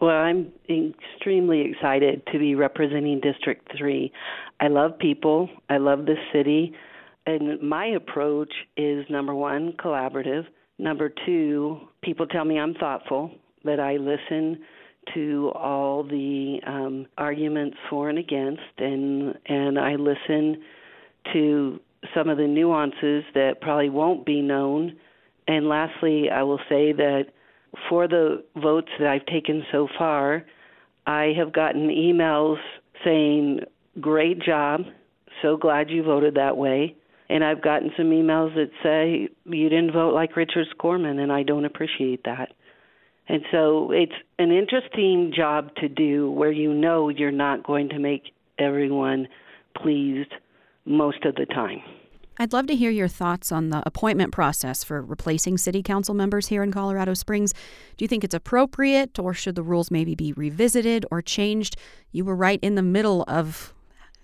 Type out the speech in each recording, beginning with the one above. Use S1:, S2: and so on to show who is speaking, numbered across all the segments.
S1: Well, I'm extremely excited to be representing District 3. I love people, I love this city, and my approach is number one, collaborative. Number two, people tell me I'm thoughtful, that I listen to all the um, arguments for and against, and and I listen to some of the nuances that probably won't be known. And lastly, I will say that for the votes that I've taken so far, I have gotten emails saying, Great job, so glad you voted that way. And I've gotten some emails that say, You didn't vote like Richard Skorman, and I don't appreciate that. And so it's an interesting job to do where you know you're not going to make everyone pleased most of the time.
S2: I'd love to hear your thoughts on the appointment process for replacing city council members here in Colorado Springs. Do you think it's appropriate, or should the rules maybe be revisited or changed? You were right in the middle of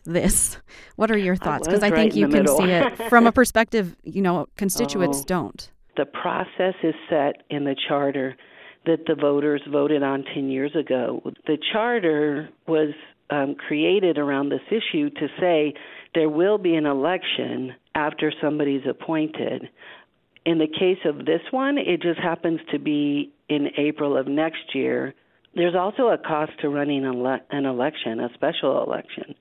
S2: this. What are your thoughts?
S1: Because
S2: I,
S1: I,
S2: think you can see it from a perspective, you know, constituents
S1: Oh.
S2: don't.
S1: The process is set in the charter that the voters voted on 10 years ago. The charter was um, created around this issue to say there will be an election after somebody's appointed. In the case of this one, it just happens to be in April of next year. There's also a cost to running an election, a special election.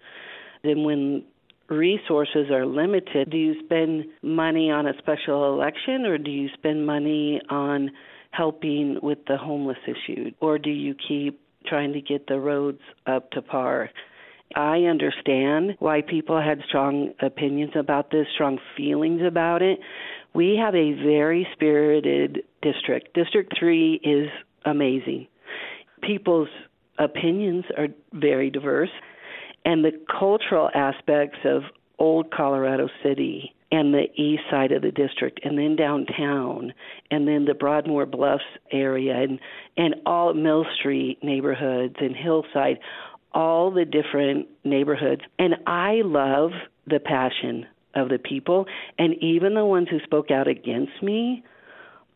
S1: Then, when resources are limited, do you spend money on a special election or do you spend money on helping with the homeless issue? Or do you keep trying to get the roads up to par? I understand why people had strong opinions about this, strong feelings about it. We have a very spirited district. District 3 is amazing. People's opinions are very diverse, and the cultural aspects of old Colorado City and the east side of the district and then downtown and then the Broadmoor Bluffs area and and all Mill Street neighborhoods and Hillside all the different neighborhoods and I love the passion of the people and even the ones who spoke out against me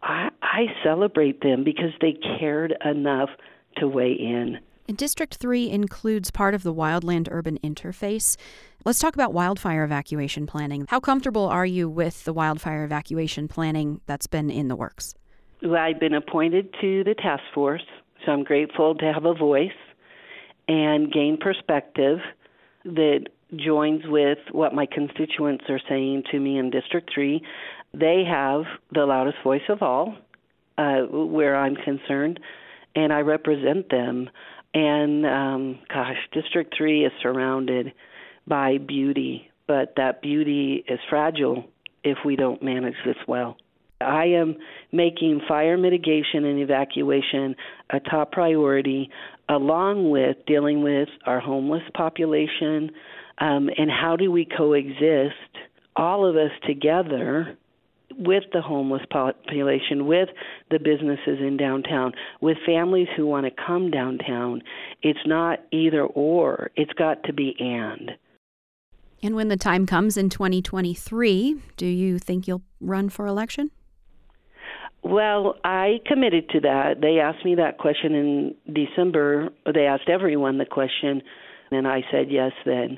S1: I I celebrate them because they cared enough to weigh in.
S2: And District 3 includes part of the wildland urban interface. Let's talk about wildfire evacuation planning. How comfortable are you with the wildfire evacuation planning that's been in the works?
S1: Well, I've been appointed to the task force, so I'm grateful to have a voice and gain perspective that joins with what my constituents are saying to me in District 3. They have the loudest voice of all, uh, where I'm concerned, and I represent them. And um, gosh, District 3 is surrounded by beauty, but that beauty is fragile if we don't manage this well. I am making fire mitigation and evacuation a top priority, along with dealing with our homeless population um, and how do we coexist, all of us together, with the homeless population, with the businesses in downtown, with families who want to come downtown. It's not either or, it's got to be and.
S2: And when the time comes in 2023, do you think you'll run for election?
S1: Well, I committed to that. They asked me that question in December. They asked everyone the question, and I said yes then.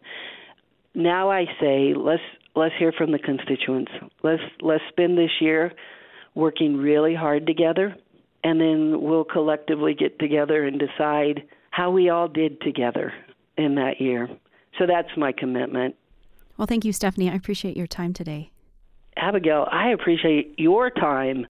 S1: Now I say let's let's hear from the constituents. Let's let's spend this year working really hard together, and then we'll collectively get together and decide how we all did together in that year. So that's my commitment.
S2: Well, thank you, Stephanie. I appreciate your time today.
S1: Abigail, I appreciate your time.